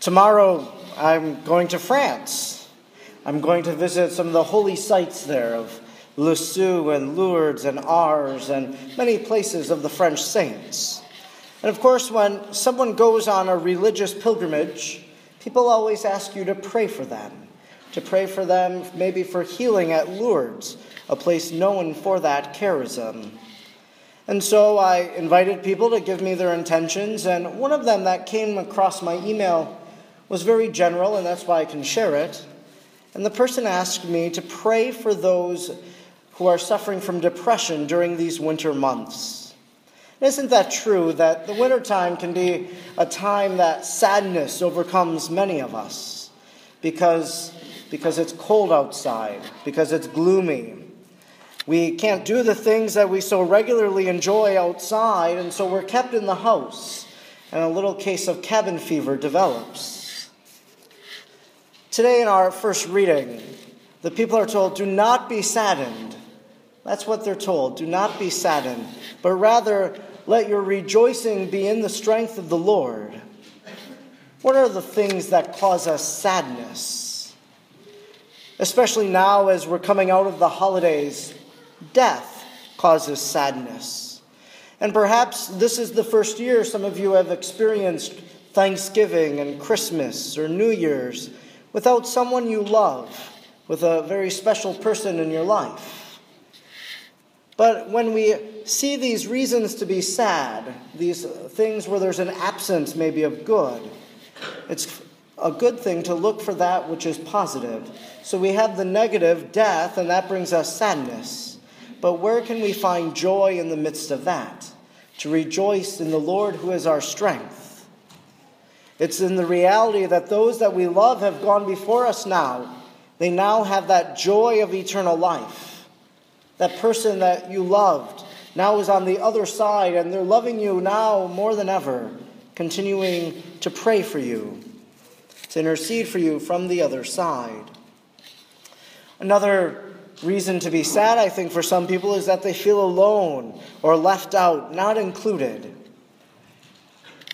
Tomorrow, I'm going to France. I'm going to visit some of the holy sites there of Lisieux and Lourdes and Ars and many places of the French saints. And of course, when someone goes on a religious pilgrimage, people always ask you to pray for them, to pray for them maybe for healing at Lourdes, a place known for that charism. And so I invited people to give me their intentions, and one of them that came across my email was very general, and that's why I can share it. And the person asked me to pray for those who are suffering from depression during these winter months. Isn't that true that the wintertime can be a time that sadness overcomes many of us because, because it's cold outside, because it's gloomy, we can't do the things that we so regularly enjoy outside, and so we're kept in the house, and a little case of cabin fever develops. Today, in our first reading, the people are told, Do not be saddened. That's what they're told. Do not be saddened, but rather let your rejoicing be in the strength of the Lord. What are the things that cause us sadness? Especially now as we're coming out of the holidays Death causes sadness. And perhaps this is the first year some of you have experienced Thanksgiving and Christmas or New Year's without someone you love, with a very special person in your life. But when we see these reasons to be sad, these things where there's an absence maybe of good, it's a good thing to look for that which is positive. So we have the negative, death, and that brings us sadness. But where can we find joy in the midst of that? To rejoice in the Lord who is our strength. It's in the reality that those that we love have gone before us now. They now have that joy of eternal life. That person that you loved now is on the other side, and they're loving you now more than ever, continuing to pray for you, to intercede for you from the other side. Another reason to be sad, I think, for some people is that they feel alone or left out, not included.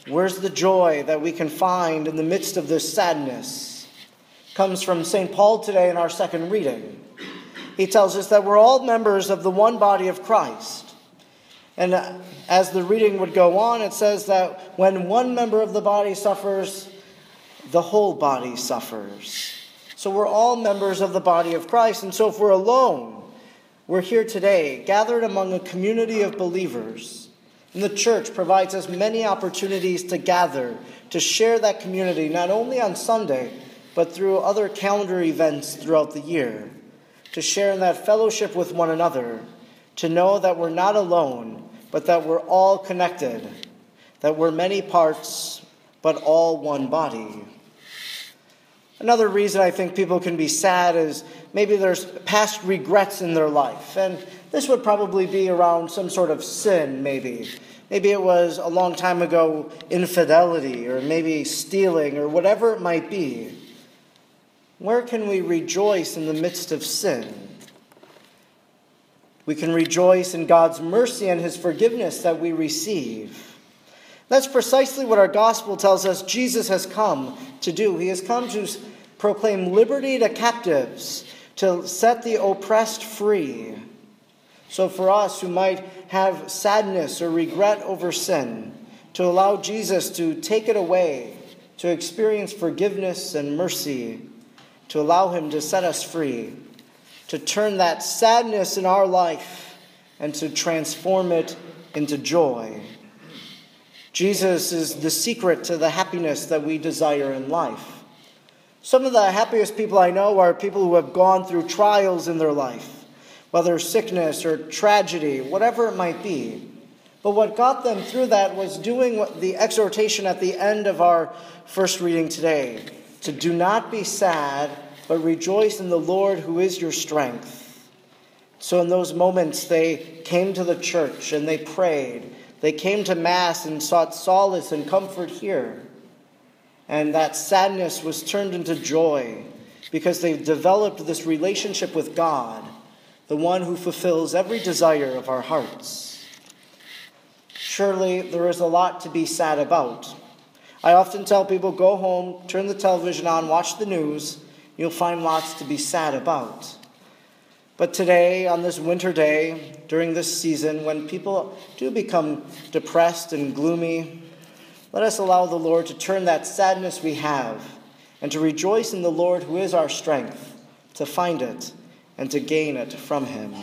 Where's the joy that we can find in the midst of this sadness? Comes from St. Paul today in our second reading. He tells us that we're all members of the one body of Christ. And as the reading would go on, it says that when one member of the body suffers, the whole body suffers. So we're all members of the body of Christ. And so if we're alone, we're here today, gathered among a community of believers. And the church provides us many opportunities to gather, to share that community, not only on Sunday, but through other calendar events throughout the year, to share in that fellowship with one another, to know that we're not alone, but that we're all connected, that we're many parts, but all one body. Another reason I think people can be sad is maybe there's past regrets in their life. And this would probably be around some sort of sin, maybe. Maybe it was a long time ago infidelity, or maybe stealing, or whatever it might be. Where can we rejoice in the midst of sin? We can rejoice in God's mercy and His forgiveness that we receive. That's precisely what our gospel tells us Jesus has come to do. He has come to proclaim liberty to captives, to set the oppressed free. So, for us who might have sadness or regret over sin, to allow Jesus to take it away, to experience forgiveness and mercy, to allow Him to set us free, to turn that sadness in our life and to transform it into joy. Jesus is the secret to the happiness that we desire in life. Some of the happiest people I know are people who have gone through trials in their life, whether sickness or tragedy, whatever it might be. But what got them through that was doing the exhortation at the end of our first reading today to do not be sad, but rejoice in the Lord who is your strength. So, in those moments, they came to the church and they prayed they came to Mass and sought solace and comfort here. And that sadness was turned into joy because they developed this relationship with God, the one who fulfills every desire of our hearts. Surely there is a lot to be sad about. I often tell people go home, turn the television on, watch the news. You'll find lots to be sad about. But today, on this winter day, during this season, when people do become depressed and gloomy, let us allow the Lord to turn that sadness we have and to rejoice in the Lord who is our strength, to find it and to gain it from Him.